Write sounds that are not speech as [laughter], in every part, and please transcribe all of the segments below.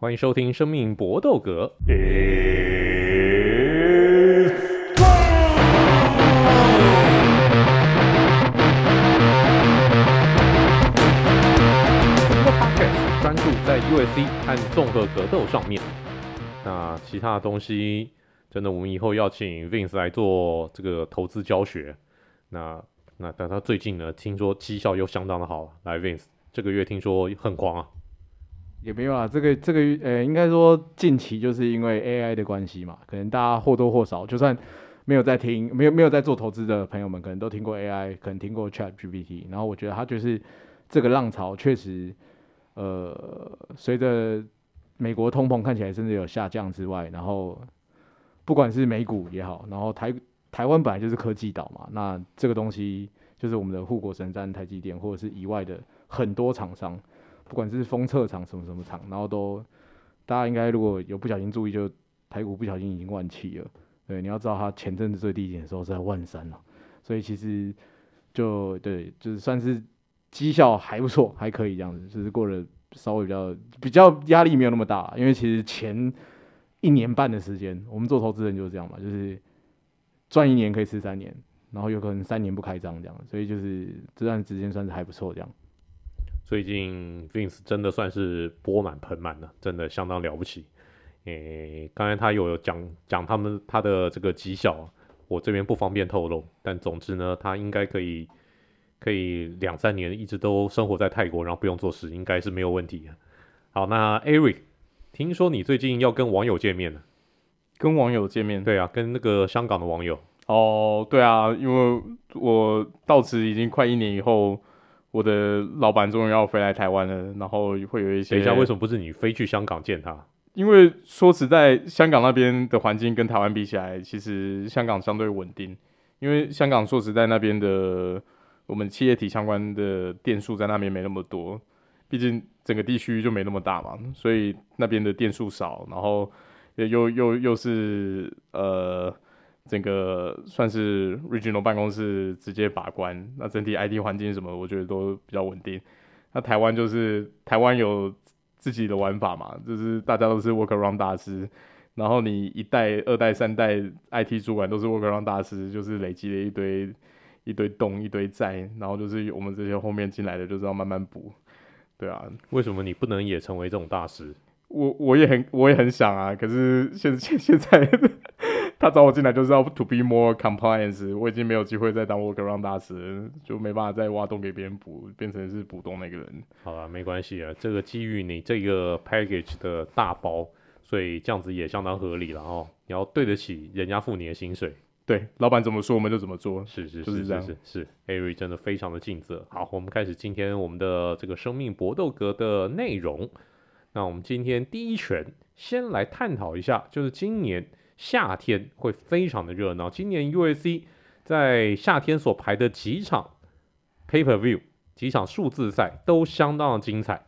欢迎收听《生命搏斗格》。专注在 USC 和综合格斗上面。那其他的东西，真的我们以后要请 Vince 来做这个投资教学。那那但他最近呢，听说绩效又相当的好。来，Vince，这个月听说很狂啊。也没有啊，这个这个呃，应该说近期就是因为 AI 的关系嘛，可能大家或多或少，就算没有在听，没有没有在做投资的朋友们，可能都听过 AI，可能听过 ChatGPT。然后我觉得它就是这个浪潮确实，呃，随着美国通膨看起来甚至有下降之外，然后不管是美股也好，然后台台湾本来就是科技岛嘛，那这个东西就是我们的护国神山台积电，或者是以外的很多厂商。不管是封测厂什么什么厂，然后都大家应该如果有不小心注意，就台股不小心已经万七了。对，你要知道它前阵子最低点的时候是在万三了，所以其实就对，就是算是绩效还不错，还可以这样子，就是过得稍微比较比较压力没有那么大。因为其实前一年半的时间，我们做投资人就是这样嘛，就是赚一年可以吃三年，然后有可能三年不开张这样，所以就是这段时间算是还不错这样。最近 Vince 真的算是钵满盆满了，真的相当了不起。诶、欸，刚才他有讲讲他们他的这个绩效，我这边不方便透露。但总之呢，他应该可以可以两三年一直都生活在泰国，然后不用做事，应该是没有问题。好，那 Eric，听说你最近要跟网友见面了？跟网友见面？对啊，跟那个香港的网友。哦，对啊，因为我到此已经快一年以后。我的老板终于要飞来台湾了，然后会有一些。等一下，为什么不是你飞去香港见他？因为说实在，香港那边的环境跟台湾比起来，其实香港相对稳定。因为香港说实在，那边的我们企业体相关的店数在那边没那么多，毕竟整个地区就没那么大嘛，所以那边的店数少，然后又又又又是呃。整个算是 regional 办公室直接把关，那整体 IT 环境什么，我觉得都比较稳定。那台湾就是台湾有自己的玩法嘛，就是大家都是 workaround 大师，然后你一代、二代、三代 IT 主管都是 workaround 大师，就是累积了一堆一堆洞、一堆债，然后就是我们这些后面进来的就是要慢慢补。对啊，为什么你不能也成为这种大师？我我也很我也很想啊，可是现现现在。[laughs] 他找我进来就是要 to be more compliance，我已经没有机会再当 workaround 大师，就没办法再挖洞给别人补，变成是补洞那个人。好了，没关系啊，这个基于你这个 package 的大包，所以这样子也相当合理了哦。你要对得起人家付你的薪水，对，老板怎么说我们就怎么做，是是是是是是，Ari 真的非常的尽责。好，我们开始今天我们的这个生命搏斗格的内容。那我们今天第一拳先来探讨一下，就是今年。夏天会非常的热闹。今年 UFC 在夏天所排的几场 Pay Per View，几场数字赛都相当的精彩。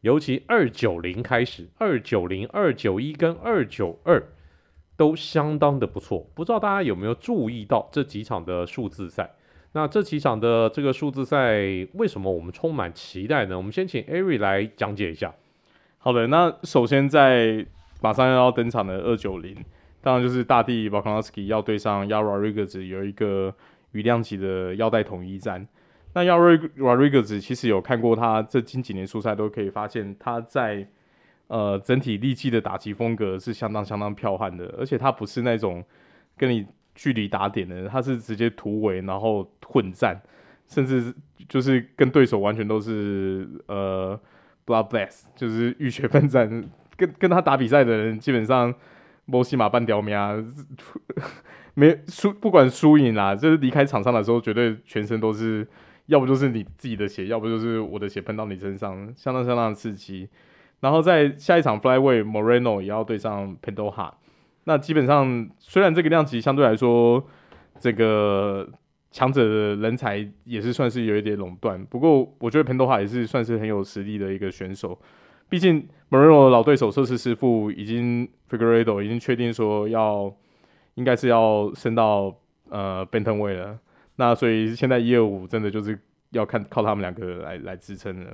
尤其二九零开始，二九零、二九一跟二九二都相当的不错。不知道大家有没有注意到这几场的数字赛？那这几场的这个数字赛为什么我们充满期待呢？我们先请 Ari 来讲解一下。好的，那首先在马上要登场的二九零，当然就是大帝 Volkanovski 要对上 Yaro Riggs 有一个羽量级的腰带统一战。那 Yaro Riggs 其实有看过他这近几年出赛，都可以发现他在呃整体力气的打击风格是相当相当剽悍的，而且他不是那种跟你距离打点的，他是直接突围然后混战，甚至就是跟对手完全都是呃 bloodbath，就是浴血奋战。跟跟他打比赛的人，基本上波西马半条命啊，[laughs] 没输，不管输赢啦，就是离开场上的时候，绝对全身都是，要不就是你自己的血，要不就是我的血喷到你身上，相当相当的刺激。然后在下一场 flyway Moreno 也要对上 Pantoja，那基本上虽然这个量级相对来说，这个强者的人才也是算是有一点垄断，不过我觉得 Pendoja 也是算是很有实力的一个选手。毕竟，Moreno 的老对手测试师傅已经 Figueiredo 已经确定说要，应该是要升到呃 Bantamweight 了。那所以现在一二五真的就是要看靠他们两个来来支撑了。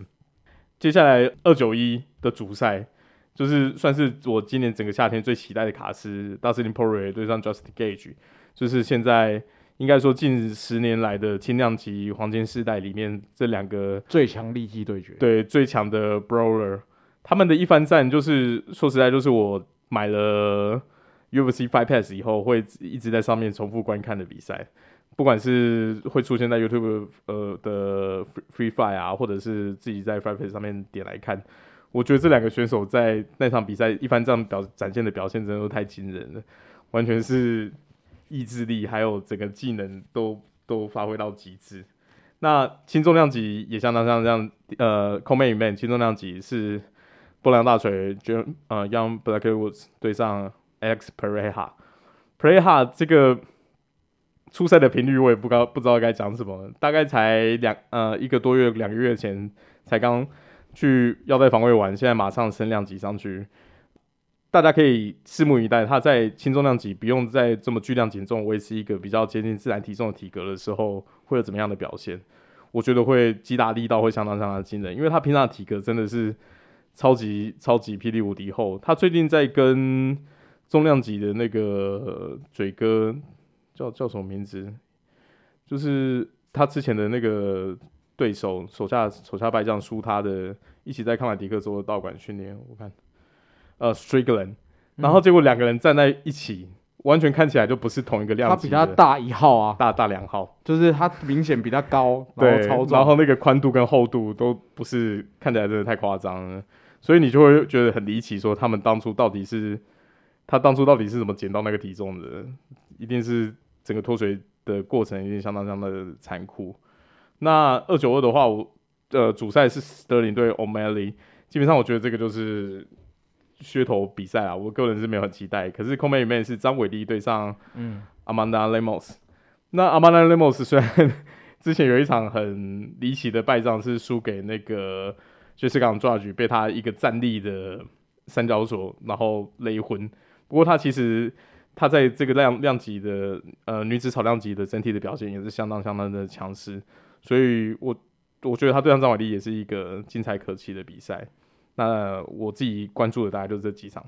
接下来二九一的主赛，就是算是我今年整个夏天最期待的卡斯，Dustin Poirier 对上 Justin Gage，就是现在应该说近十年来的轻量级黄金世代里面这两个最强利器对决，对最强的 Brawler，他们的一番战就是说实在就是我买了 UFC Fight Pass 以后会一直在上面重复观看的比赛。不管是会出现在 YouTube 呃的 Free Fight 啊，或者是自己在 Fight Pass 上面点来看，我觉得这两个选手在那场比赛一番这样表展现的表现，真的都太惊人了，完全是意志力还有整个技能都 [laughs] 都发挥到极致。那轻重量级也相当像这样，呃，Co-Main Event 轻重量级是波量大锤，就呃 Young Blackwoods 对上 X Pereira。Pereira 这个。出赛的频率我也不高，不知道该讲什么。大概才两呃一个多月，两个月前才刚去腰带防卫完，现在马上升量级上去。大家可以拭目以待，他在轻重量级不用再这么巨量减重，维持一个比较接近自然体重的体格的时候，会有怎么样的表现？我觉得会击打力道会相当相当惊人，因为他平常的体格真的是超级超级霹雳无敌后。他最近在跟重量级的那个嘴哥。叫叫什么名字？就是他之前的那个对手，手下手下败将输他的，一起在康马迪克做的道馆训练。我看，呃，Strickland，然后结果两个人站在一起，嗯、完全看起来就不是同一个量级。他比他大一号啊，大大两号，就是他明显比他高，对，然后，然后那个宽度跟厚度都不是，看起来真的太夸张了，所以你就会觉得很离奇，说他们当初到底是，他当初到底是怎么减到那个体重的？一定是。整个脱水的过程一定相当相当的残酷。那二九二的话，我呃主赛是 Sterling 对 O'Malley，基本上我觉得这个就是噱头比赛啊，我个人是没有很期待。可是 Co-Main Event 是张伟丽对上嗯 Amanda Lemos，那 Amanda Lemos 虽然之前有一场很离奇的败仗是输给那个 Jessica Andrade，被他一个站立的三角锁然后勒昏，不过他其实。他在这个量量级的呃女子草量级的整体的表现也是相当相当的强势，所以我我觉得他对上张伟丽也是一个精彩可期的比赛。那我自己关注的大概就是这几场，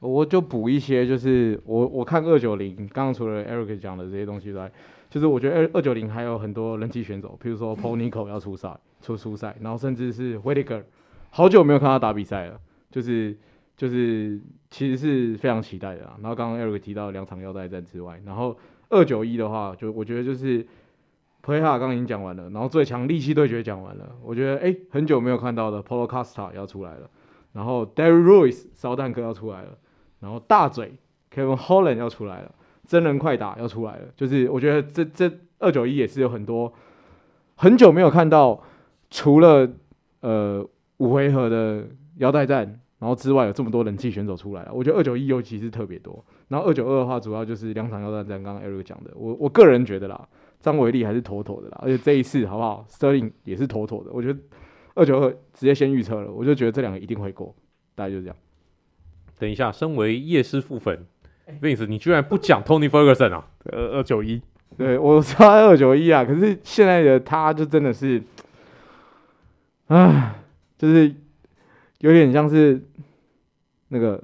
我就补一些，就是我我看二九零，刚刚除了 Eric 讲的这些东西之外，就是我觉得二二九零还有很多人气选手，比如说 [laughs] Paul Nico 要出赛出出赛，然后甚至是 Whittaker，好久没有看他打比赛了，就是。就是其实是非常期待的啊。然后刚刚 Eric 提到两场腰带战之外，然后二九一的话，就我觉得就是 Play Hard 刚已经讲完了，然后最强利器对决讲完了，我觉得哎、很久没有看到的 Paulo Costa 要出来了，然后 Derrick Lewis 烧蛋哥要出来了，然后大嘴 Kevin Holland 要出来了，真人快打要出来了，就是我觉得这这二九一也是有很多很久没有看到，除了呃五回合的腰带战。然后之外有这么多人气选手出来了，我觉得二九一尤其是特别多。然后二九二的话，主要就是两场腰带战，刚刚 Eric 讲的，我我个人觉得啦，张伟丽还是妥妥的啦，而且这一次好不好，Sterling 也是妥妥的。我觉得二九二直接先预测了，我就觉得这两个一定会过，大概就是这样。等一下，身为叶师傅粉，Vince，你居然不讲 Tony Ferguson 啊？二二九一，对我说二九一啊，可是现在的他就真的是，唉，就是。有点像是那个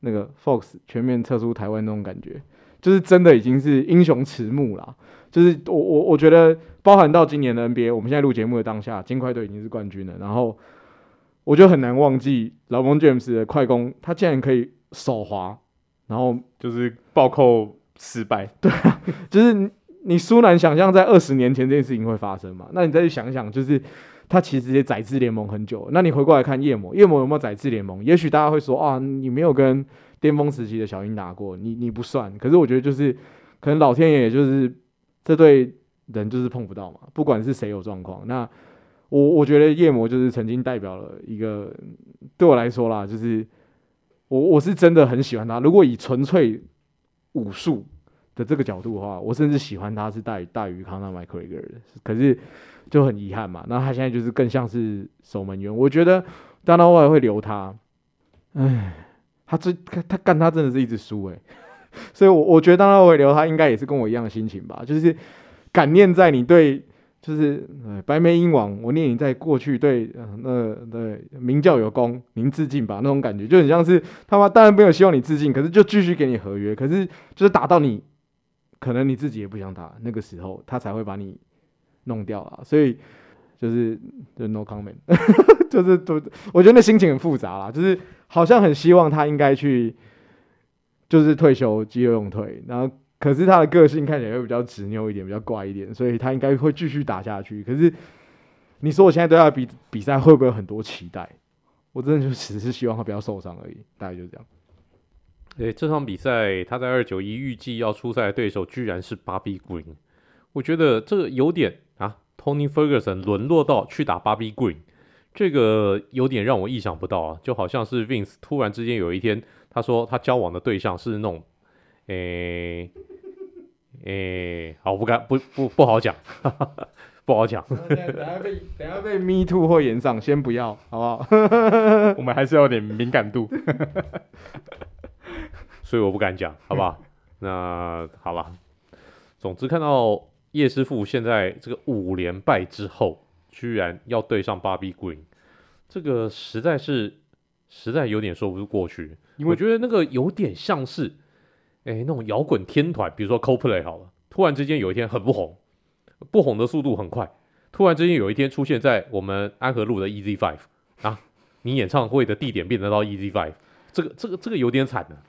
那个 Fox 全面撤出台湾那种感觉，就是真的已经是英雄迟暮了。就是我我我觉得，包含到今年的 NBA，我们现在录节目的当下，金块队已经是冠军了。然后我就很难忘记老蒙 James 的快攻，他竟然可以手滑，然后就是暴扣失败。对啊，就是你你殊难想象在二十年前这件事情会发生嘛？那你再去想想，就是。他其实也宰制联盟很久，那你回过来看夜魔，夜魔有没有宰制联盟？也许大家会说啊，你没有跟巅峰时期的小鹰打过，你你不算。可是我觉得就是，可能老天爷就是这对人就是碰不到嘛，不管是谁有状况。那我我觉得夜魔就是曾经代表了一个，对我来说啦，就是我我是真的很喜欢他。如果以纯粹武术的这个角度的话，我甚至喜欢他是大于大于康纳麦克雷格的。可是。就很遗憾嘛，那他现在就是更像是守门员。我觉得 Dana White 会留他，哎，他最他他干他真的是一直输哎，所以我，我觉得 Dana White 会留他，应该也是跟我一样的心情吧，就是感念在你对就是白眉鹰王，我念你在过去对，呃、那对明教有功，您致敬吧，那种感觉就很像是他妈当然没有希望你致敬，可是就继续给你合约，可是就是打到你，可能你自己也不想打，那个时候他才会把你弄掉啊，所以就是就 no comment，[laughs] 就是就我觉得那心情很复杂啦，就是好像很希望他应该去，就是退休，急流勇退，然后。可是他的个性看起来会比较执拗一点，比较怪一点，所以他应该会继续打下去。可是你说我现在对他比比赛会不会有很多期待？我真的就只是希望他不要受伤而已，大概就是这样。诶，这场比赛他在二九一预计要出赛的对手居然是 b 比 b Green，我觉得这个有点啊，Tony Ferguson 沦落到去打 b 比 b Green，这个有点让我意想不到啊，就好像是 Vince 突然之间有一天他说他交往的对象是那种诶。诶、欸，好，不敢，不不不好讲，不好讲。[laughs] 等下被等下被 Me Too 或延上，先不要，好不好？[laughs] 我们还是要有点敏感度，[laughs] 所以我不敢讲，好不好？那好了，总之看到叶师傅现在这个五连败之后，居然要对上 Bobby Green，这个实在是实在有点说不过去，因为我觉得那个有点像是。哎，那种摇滚天团，比如说 Coldplay 好了，突然之间有一天很不红，不红的速度很快，突然之间有一天出现在我们安和路的 Easy Five 啊，你演唱会的地点变得到 Easy Five，这个这个这个有点惨的，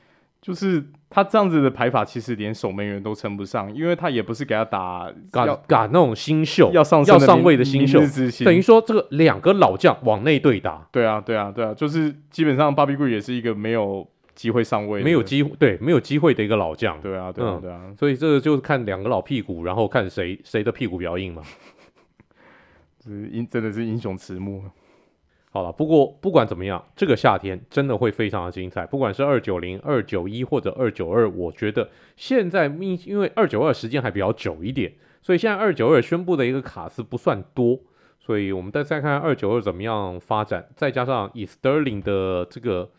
就是他这样子的排法，其实连守门员都称不上，因为他也不是给他打赶赶那种新秀要上要上位的新秀，等于说这个两个老将往内对打，对啊对啊对啊，就是基本上 Bobby Green 也是一个没有。机会上位，没有机会，对，没有机会的一个老将，对啊，对啊，对啊，嗯、所以这个就是看两个老屁股，然后看谁谁的屁股比较硬嘛。[laughs] 是英，真的是英雄迟暮。好了，不过不管怎么样，这个夏天真的会非常的精彩。不管是二九零、二九一或者二九二，我觉得现在因因为二九二时间还比较久一点，所以现在二九二宣布的一个卡司不算多，所以我们再再看二九二怎么样发展，再加上以 Sterling 的这个。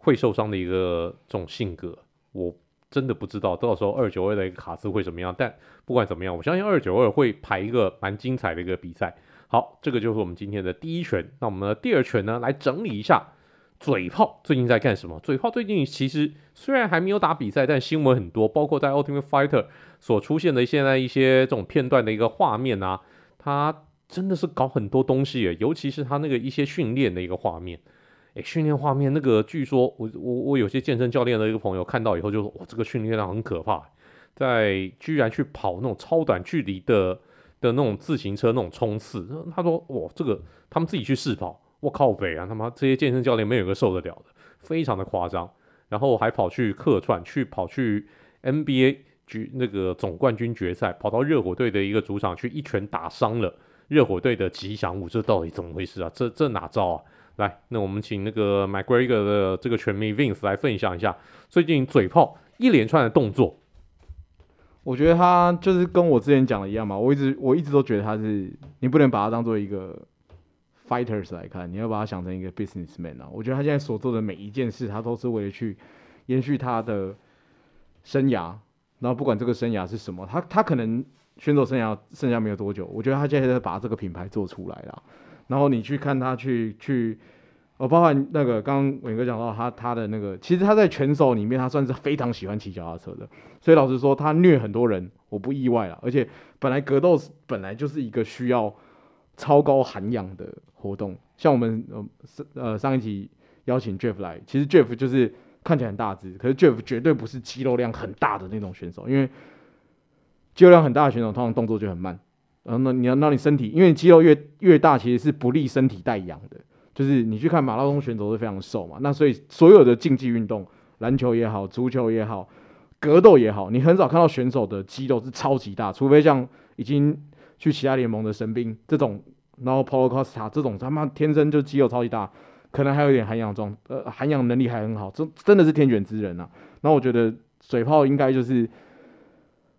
会受伤的一个这种性格，我真的不知道到时候二九二的一个卡司会怎么样。但不管怎么样，我相信二九二会排一个蛮精彩的一个比赛。好，这个就是我们今天的第一拳。那我们的第二拳呢，来整理一下嘴炮最近在干什么？嘴炮最近其实虽然还没有打比赛，但新闻很多，包括在 Ultimate Fighter 所出现的现在一些这种片段的一个画面啊，他真的是搞很多东西，尤其是他那个一些训练的一个画面。诶，训练画面那个，据说我我我有些健身教练的一个朋友看到以后就说，哇，这个训练量很可怕，在居然去跑那种超短距离的的那种自行车那种冲刺，他说，哇，这个他们自己去试跑，我靠北啊，他妈这些健身教练没有一个受得了的，非常的夸张，然后还跑去客串，去跑去 NBA 举那个总冠军决赛，跑到热火队的一个主场去一拳打伤了热火队的吉祥物，这到底怎么回事啊？这这哪招啊？来，那我们请那个 McGregor 的这个拳迷 Vince 来分享一下最近嘴炮一连串的动作。我觉得他就是跟我之前讲的一样嘛，我一直我一直都觉得他是，你不能把他当做一个 fighters 来看，你要把他想成一个 businessman 啊。我觉得他现在所做的每一件事，他都是为了去延续他的生涯，然后不管这个生涯是什么，他他可能选手生涯剩下没有多久，我觉得他现在在把这个品牌做出来了。然后你去看他去去，哦，包含那个刚刚伟哥讲到他他的那个，其实他在拳手里面他算是非常喜欢骑脚踏车的，所以老实说他虐很多人，我不意外了。而且本来格斗本来就是一个需要超高涵养的活动，像我们呃呃上一集邀请 Jeff 来，其实 Jeff 就是看起来很大只，可是 Jeff 绝对不是肌肉量很大的那种选手，因为肌肉量很大的选手通常动作就很慢。然后呢，你要让你身体，因为肌肉越越大，其实是不利身体带氧的。就是你去看马拉松选手是非常瘦嘛，那所以所有的竞技运动，篮球也好，足球也好，格斗也好，你很少看到选手的肌肉是超级大，除非像已经去其他联盟的神兵这种，然后 Paulo Costa 这种他妈天生就肌肉超级大，可能还有点含氧状，呃，含氧能力还很好，这真的是天选之人呐、啊。那我觉得水炮应该就是，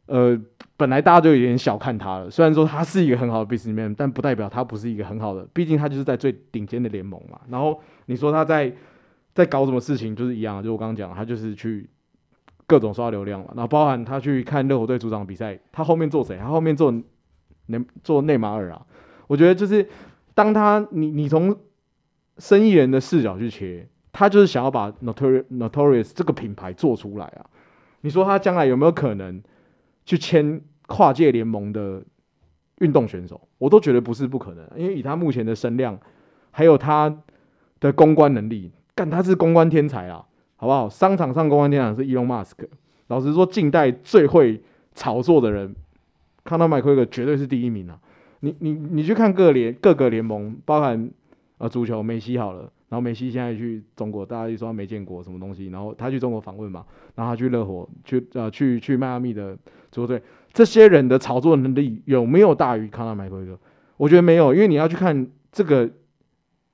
呃。本来大家就有点小看他了，虽然说他是一个很好的 businessman，但不代表他不是一个很好的，毕竟他就是在最顶尖的联盟嘛。然后你说他在在搞什么事情，就是一样，就我刚刚讲，他就是去各种刷流量嘛。然后包含他去看热火队主场比赛，他后面做谁？他后面做内做内马尔啊，我觉得就是当他你你从生意人的视角去切，他就是想要把 Notorious Notorious 这个品牌做出来啊。你说他将来有没有可能去签跨界联盟的运动选手？我都觉得不是不可能，因为以他目前的声量，还有他的公关能力，干他是公关天才啊，好不好？商场上公关天才是 Elon Musk。老实说，近代最会炒作的人，Conor McGregor 绝对是第一名啊！你你你去看各联各个联盟，包含呃足球，梅西好了，然后梅西现在去中国，大家就说他没见过什么东西，然后他去中国访问嘛，然后他去热火，去呃去去迈阿密的足球队，这些人的炒作能力有没有大于 Conor McGregor？我觉得没有，因为你要去看这个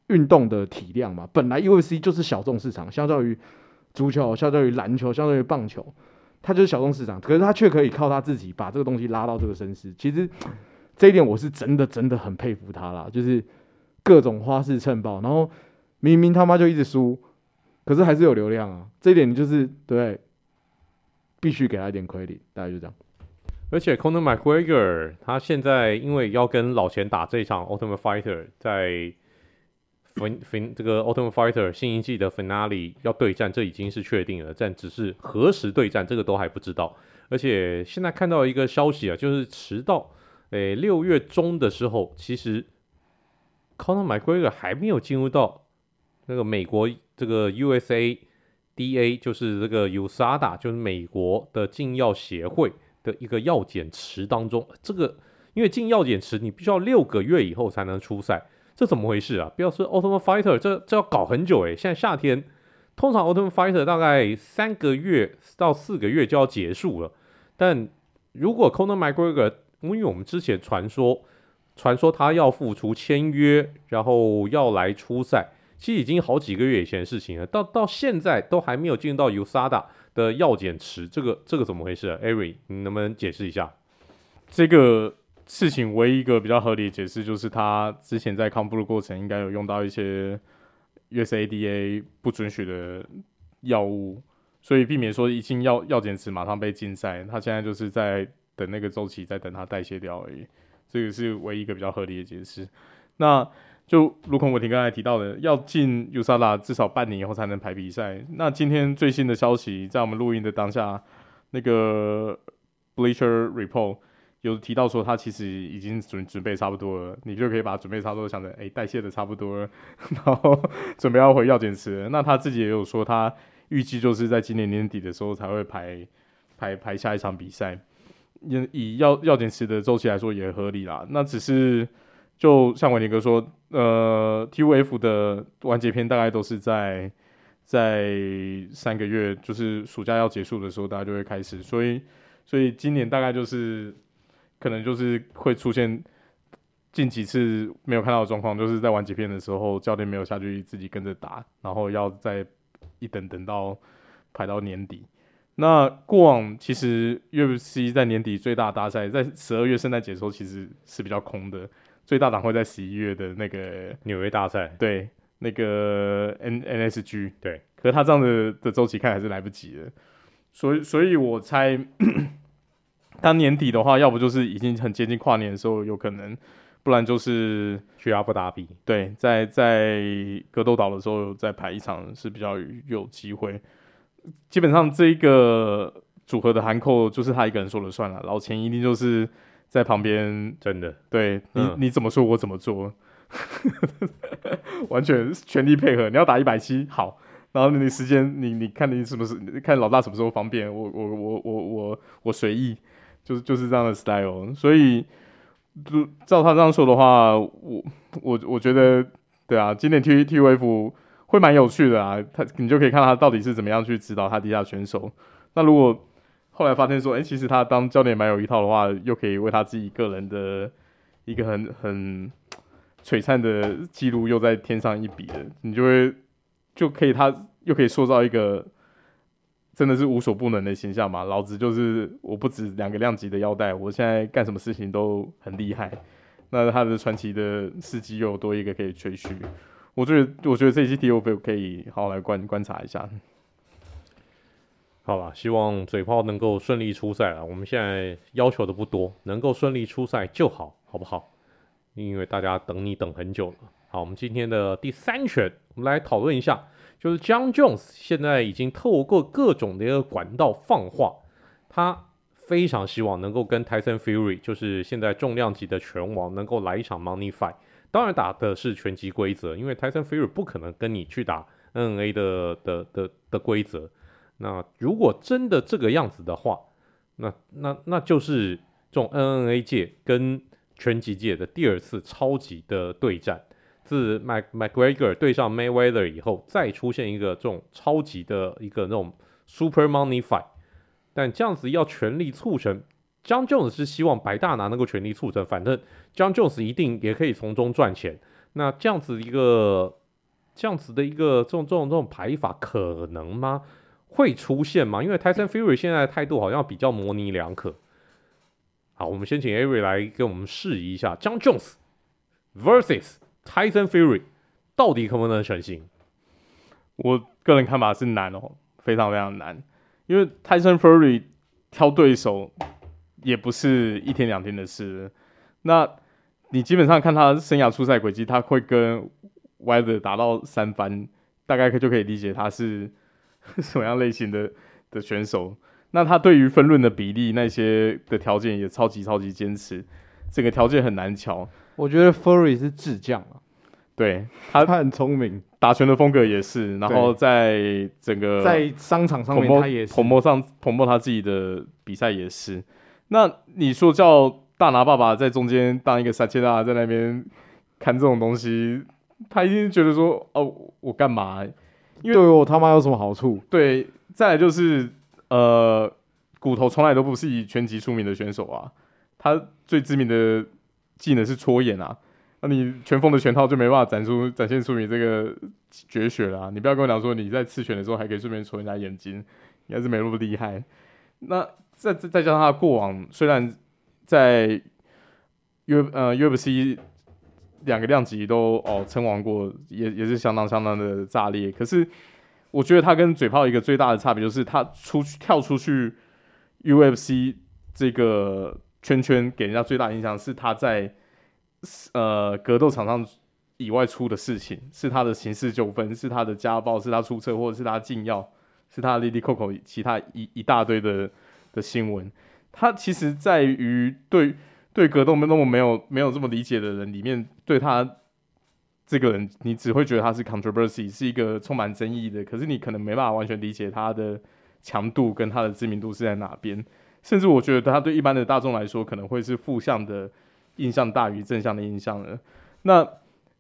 运动的体量嘛，本来 UFC 就是小众市场，相较于足球，相较于篮球，相较于棒球。他就是小众市场，可是他却可以靠他自己把这个东西拉到这个声势。其实这一点我是真的真的很佩服他啦，就是各种花式蹭爆，然后明明他妈就一直输，可是还是有流量啊。这一点就是对，必须给他一点 credit。大概就这样。而且 Conor McGregor 他现在因为要跟老钱打这一场 Ultimate Fighter，在。fin fin 这个 Ultimate Fighter 新一季的 Finale 要对战，这已经是确定了，但只是何时对战，这个都还不知道。而且现在看到一个消息啊，就是迟到，诶六月中的时候，其实 Conor McGregor 还没有进入到那个美国这个 USA DA，就是这个 USADA，就是美国的禁药协会的一个药检池当中。这个因为进药检池，你必须要六个月以后才能出赛。这怎么回事啊？不要说 Ultimate Fighter，这这要搞很久诶。现在夏天，通常 Ultimate Fighter 大概三个月到四个月就要结束了。但如果 Conor McGregor，因为我们之前传说，传说他要复出签约，然后要来出赛，其实已经好几个月以前的事情了。到到现在都还没有进入到 USADA 的药检池，这个这个怎么回事啊？Ari，你能不能解释一下？这个。事情唯一一个比较合理的解释就是，他之前在康复的过程应该有用到一些 USADA 不准许的药物，所以避免说一进药药检池马上被禁赛。他现在就是在等那个周期，在等它代谢掉而已。这个是唯一一个比较合理的解释。那就如同我听刚才提到的，要进 USA 至少半年以后才能排比赛。那今天最新的消息，在我们录音的当下，那个 Bleacher Report。有提到说他其实已经准准备差不多了，你就可以把准备差不多想着，哎，代谢的差不多了，[laughs] 然后准备要回药检池。那他自己也有说，他预计就是在今年年底的时候才会排排排下一场比赛。以以药药检池的周期来说也合理啦。那只是就像伟霆哥说，呃，TUF 的完结篇大概都是在在三个月，就是暑假要结束的时候，大家就会开始。所以所以今年大概就是。可能就是会出现近几次没有看到的状况，就是在完结篇的时候，教练没有下去自己跟着打，然后要再一等等到排到年底。那过往其实 UFC 在年底最大大赛在十二月圣诞节的时候其实是比较空的，最大档会在十一月的那个纽约大赛，对，那个 N NSG，对。可是他这样的的周期看还是来不及的，所以所以我猜。[clears throat] 当年底的话，要不就是已经很接近跨年的时候有可能，不然就是去阿布达比。对，在在格斗岛的时候再排一场是比较有机会。基本上这一个组合的韩扣就是他一个人说了算了，老钱一定就是在旁边，真的对你、嗯、你怎么说我怎么做，[laughs] 完全全力配合。你要打一百七好，然后你时间你你看你什么时看老大什么时候方便，我我我我我我随意。就是就是这样的 style，所以就照他这样说的话，我我我觉得对啊，今年 T T V F 会蛮有趣的啊，他你就可以看他到底是怎么样去指导他底下选手。那如果后来发现说，哎、其实他当教练蛮有一套的话，又可以为他自己个人的一个很很璀璨的记录又再添上一笔的，你就会就可以他又可以塑造一个。真的是无所不能的形象嘛？老子就是我不止两个量级的腰带，我现在干什么事情都很厉害。那他的传奇的事迹又多一个可以吹嘘，我觉得我觉得这一期 TUF 可以好好来观观察一下。好吧，希望嘴炮能够顺利出赛了。我们现在要求的不多，能够顺利出赛就好，好不好？因为大家等你等很久了。好，我们今天的第三拳，我们来讨论一下，就是 Jon Jones 现在已经透过各种的一个管道放话，他非常希望能够跟 Tyson Fury，就是现在重量级的拳王，能够来一场 Money Fight。当然打的是拳击规则，因为 Tyson Fury 不可能跟你去打 NA 的的的的规则。那如果真的这个样子的话，那那那就是这种 N N A 界跟拳击界的第二次超级的对战。自 Mac MacGregor 对上 Mayweather 以后，再出现一个这种超级的一个那种 Super Money Fight。但这样子要全力促成，John Jones 是希望白大拿能够全力促成，反正 John Jones 一定也可以从中赚钱。那这样子一个这样子的一个这种这种这种排法可能吗？会出现吗？因为 Tyson Fury 现在的态度好像比较模棱两可。好，我们先请 Avery 来给我们示意一下，Jon Jones versus Tyson Fury 到底可不能成型？我个人看法是难哦，非常非常难，因为 Tyson Fury 挑对手也不是一天两天的事。那你基本上看他生涯出赛轨迹，他会跟 Wilder 打到三番，大概可就可以理解他是。[laughs] 什么样类型的的选手？那他对于分论的比例那些的条件也超级超级坚持，整个条件很难瞧。我觉得 Furry 是智将啊，对他他很聪明，打拳的风格也是，然后在整个在商场上面他也是，捧捧上捧捧他自己的比赛也是。那你说叫大拿爸爸在中间当一个萨切拉在那边看这种东西，他一定觉得说哦，我干嘛？因为对我他妈有什么好处？对，再来就是呃，骨头从来都不是以拳击出名的选手啊，他最知名的技能是戳眼啊，那你拳风的拳套就没办法展出展现出你这个绝学了、啊。你不要跟我讲说你在刺拳的时候还可以顺便戳人家眼睛，应该是没那么厉害。那再再加上他过往，虽然在 U 呃 UFC。两个量级都哦称王过，也也是相当相当的炸裂。可是我觉得他跟嘴炮一个最大的差别就是，他出去跳出去 UFC 这个圈圈，给人家最大的印象是他在呃格斗场上以外出的事情，是他的刑事纠纷，是他的家暴，是他出车祸，是他禁药，是他 Lily Coco 其他一一大堆的的新闻。他其实在于对。对格斗没那么没有没有这么理解的人里面，对他这个人，你只会觉得他是 controversy，是一个充满争议的。可是你可能没办法完全理解他的强度跟他的知名度是在哪边。甚至我觉得他对一般的大众来说，可能会是负向的印象大于正向的印象的。那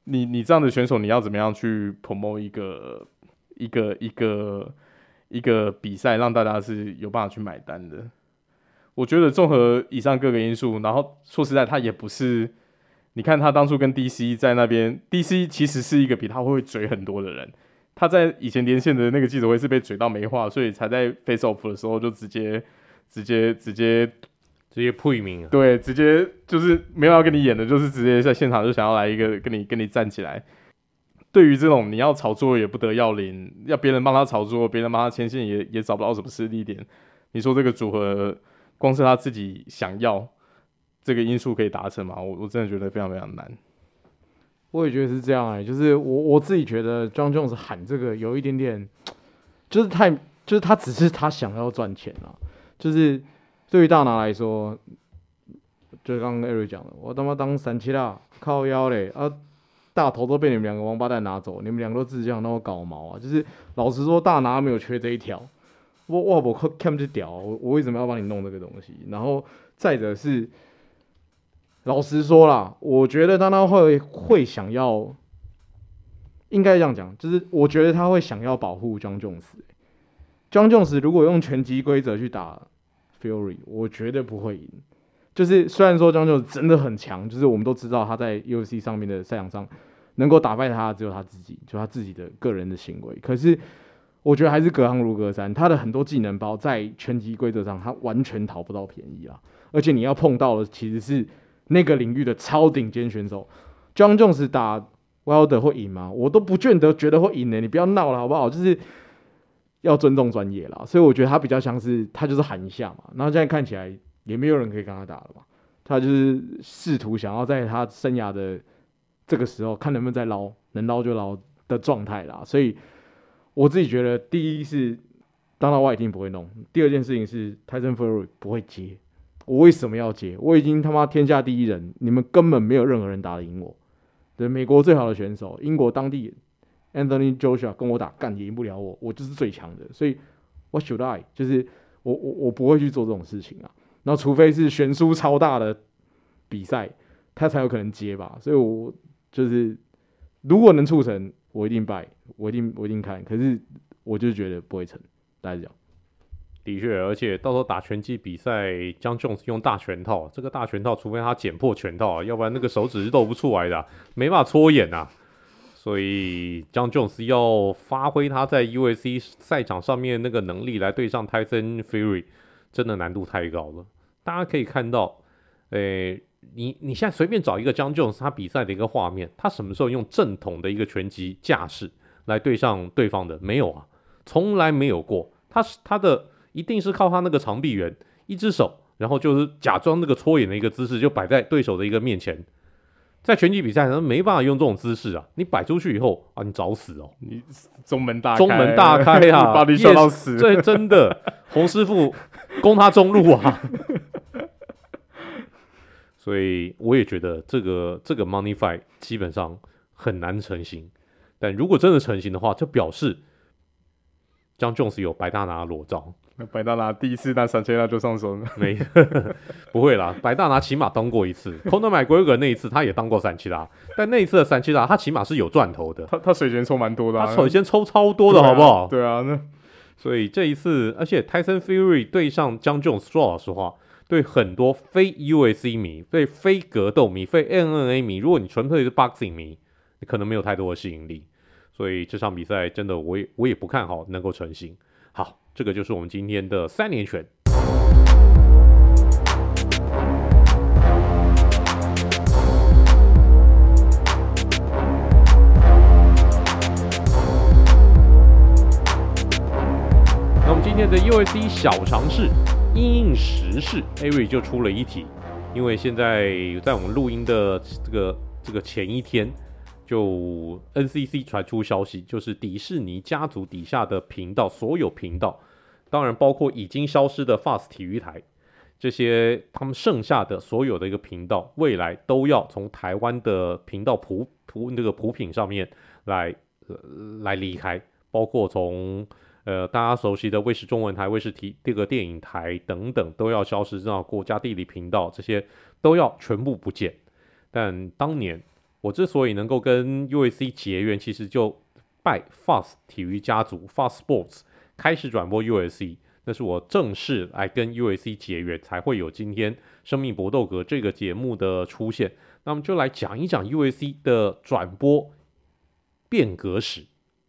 你你这样的选手，你要怎么样去 promote 一个一个一个一个比赛，让大家是有办法去买单的？我觉得综合以上各个因素，然后说实在，他也不是，你看他当初跟 DC 在那边，DC 其实是一个比他会嘴很多的人。他在以前连线的那个记者会是被嘴到没话，所以才在 Face Off 的时候就直接、直接、直接、直接破名。对，直接就是没有要跟你演的，就是直接在现场就想要来一个跟你跟你站起来。对于这种你要炒作也不得要领，要别人帮他炒作，别人帮他牵线也也找不到什么实力点。你说这个组合？光是他自己想要这个因素可以达成吗？我我真的觉得非常非常难。我也觉得是这样哎、就是我我自己觉得，Jon Jones 喊这个有一点点，就是太，就是他只是他想要赚钱啊。就是对于大拿来说，就是刚刚 Eric 讲的，我他妈当三七啦，靠腰嘞啊，大头都被你们两个王八蛋拿走，你们两个都自己这样，那我搞毛啊！就是老实说，大拿没有缺这一条。我我我看不就屌，我我为什么要帮你弄这个东西？然后再者是，老实说啦，我觉得他他会会想要，应该这样讲，就是我觉得他会想要保护 Jon Jones。庄 Jones 如果用拳击规则去打 Fury，我绝对不会赢。就是虽然说 Jon Jones 真的很强，就是我们都知道他在 UFC 上面的赛场上能够打败他只有他自己，就他自己的个人的行为，可是。我觉得还是隔行如隔山，他的很多技能包在拳击规则上，他完全讨不到便宜啊！而且你要碰到的其实是那个领域的超顶尖选手，John Jones 打 Wilder 会赢吗？我都不见得觉得会赢呢、你不要闹了好不好？就是要尊重专业啦，所以我觉得他比较像是他就是喊一下嘛，然后现在看起来也没有人可以跟他打了嘛，他就是试图想要在他生涯的这个时候看能不能再捞，能捞就捞的状态啦，所以我自己觉得第一是当道外一定不会弄，第二件事情是 Tyson Fury 不会接，我为什么要接？我已经他妈天下第一人，你们根本没有任何人打得赢我，对，美国最好的选手，英国当地。Anthony Joshua 跟我打，干也赢不了我，我就是最强的，所以 What should I？就是我我我不会去做这种事情啊。然后除非是悬殊超大的比赛，他才有可能接吧。所以我就是如果能促成，我一定败我一定我一定看。可是我就觉得不会成，大家讲。的确，而且到时候打拳击比赛，Jon Jones 用大拳套，这个大拳套除非他剪破拳套，要不然那个手指是露不出来的，没法搓眼啊。所以，Jon Jones 要发挥他在 USC 赛场上面那个能力来对上 Tyson Fury，真的难度太高了。大家可以看到，诶、你你现在随便找一个 Jon Jones 他比赛的一个画面，他什么时候用正统的一个拳击架势来对上对方的？没有啊，从来没有过。他是他的一定是靠他那个长臂猿，一只手，然后就是假装那个搓眼的一个姿势，就摆在对手的一个面前。在拳击比赛他没办法用这种姿势啊！你摆出去以后啊，你找死哦！你中门大开，中门大开啊，把你笑到死！这真的，洪师傅攻他中路啊！[laughs] 所以我也觉得这个这个 Money Fight 基本上很难成型。但如果真的成型的话，就表示 Jon Jones 有白大拿裸照。那白大拿第一次那三千那就上手了，没 [laughs] 不会啦，白大拿起码当过一次，Conor McGregor 那一次他也当过三七拉，但那一次的三七拉他起码是有赚头的，他他水钱抽蛮多的、啊，他水钱抽超多的好不好？对啊，对啊，那所以这一次，而且 Tyson Fury 对上 Jon Jones，说老实话，对很多非 UFC 迷、对非格斗迷、非 NNA 迷，如果你纯粹是 Boxing 迷，你可能没有太多的吸引力，所以这场比赛真的我也我也不看好能够成型。好。这个就是我们今天的三连拳。那我们今天的 UFC 小尝试，因应时事，Avery 就出了一题，因为现在在我们录音的这个这个前一天。就 NCC 传出消息，就是迪士尼家族底下的频道，所有频道，当然包括已经消失的 Fast 体育台，这些他们剩下的所有的一个频道，未来都要从台湾的频道普普那个普品上面来、来离开，包括从呃大家熟悉的卫视中文台、卫视体这个电影台等等都要消失，让国家地理频道这些都要全部不见。但当年。我之所以能够跟 UAC 结缘，其实就拜 Fast 体育家族 Fast Sports 开始转播 UAC，那是我正式来跟 UAC 结缘，才会有今天《生命搏斗格》这个节目的出现。那么就来讲一讲 UAC 的转播变革史。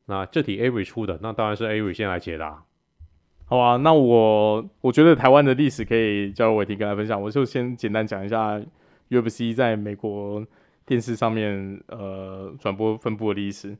那这题 Avery 出的，那当然是 Avery 先来解答。好啊，那我我觉得台湾的历史可以交由伟霆跟大家分享，我就先简单讲一下 UFC 在美国。电视上面呃转播分布的历史，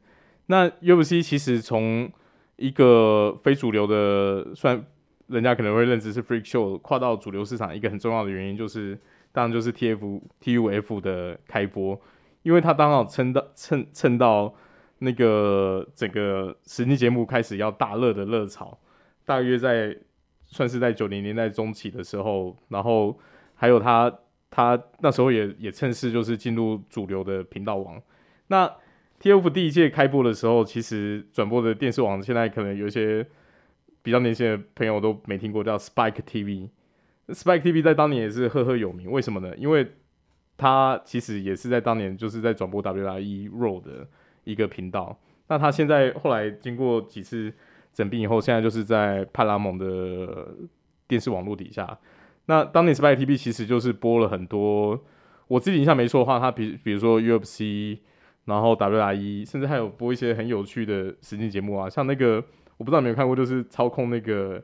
那 UFC 其实从一个非主流的，算人家可能会认知是 freak show，跨到主流市场，一个很重要的原因就是，当然就是 TF TUF 的开播，因为它刚好蹭到蹭蹭到那个整个实境节目开始要大热的热潮，大约在算是在九零年代中期的时候，然后还有他。他那时候也也趁势就是进入主流的频道网。那 TF 第一届开播的时候，其实转播的电视网现在可能有一些比较年轻的朋友都没听过，叫 Spike TV。Spike TV 在当年也是赫赫有名，为什么呢？因为他其实也是在当年就是在转播 WWE Raw 的一个频道。那他现在后来经过几次整并以后，现在就是在派拉蒙的电视网络底下。那当年 Spike TV 其实就是播了很多，我自己印象没错的话，它比比如说 UFC，然后 WWE，甚至还有播一些很有趣的实境节目啊，像那个我不知道有没有看过，就是操控那个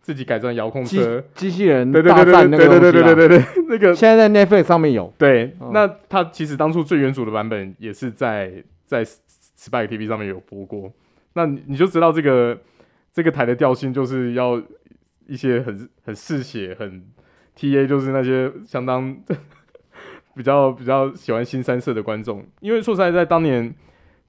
自己改装遥控车机器人大战那个对对对对对对，那个现在在 Netflix 上面有。对，哦、那它其实当初最原主的版本也是在在 Spike TV 上面有播过，那你就知道这个。这个台的调性就是要一些很很嗜血、很 TA，就是那些相当比较比较喜欢新三色的观众。因为说实在，在当年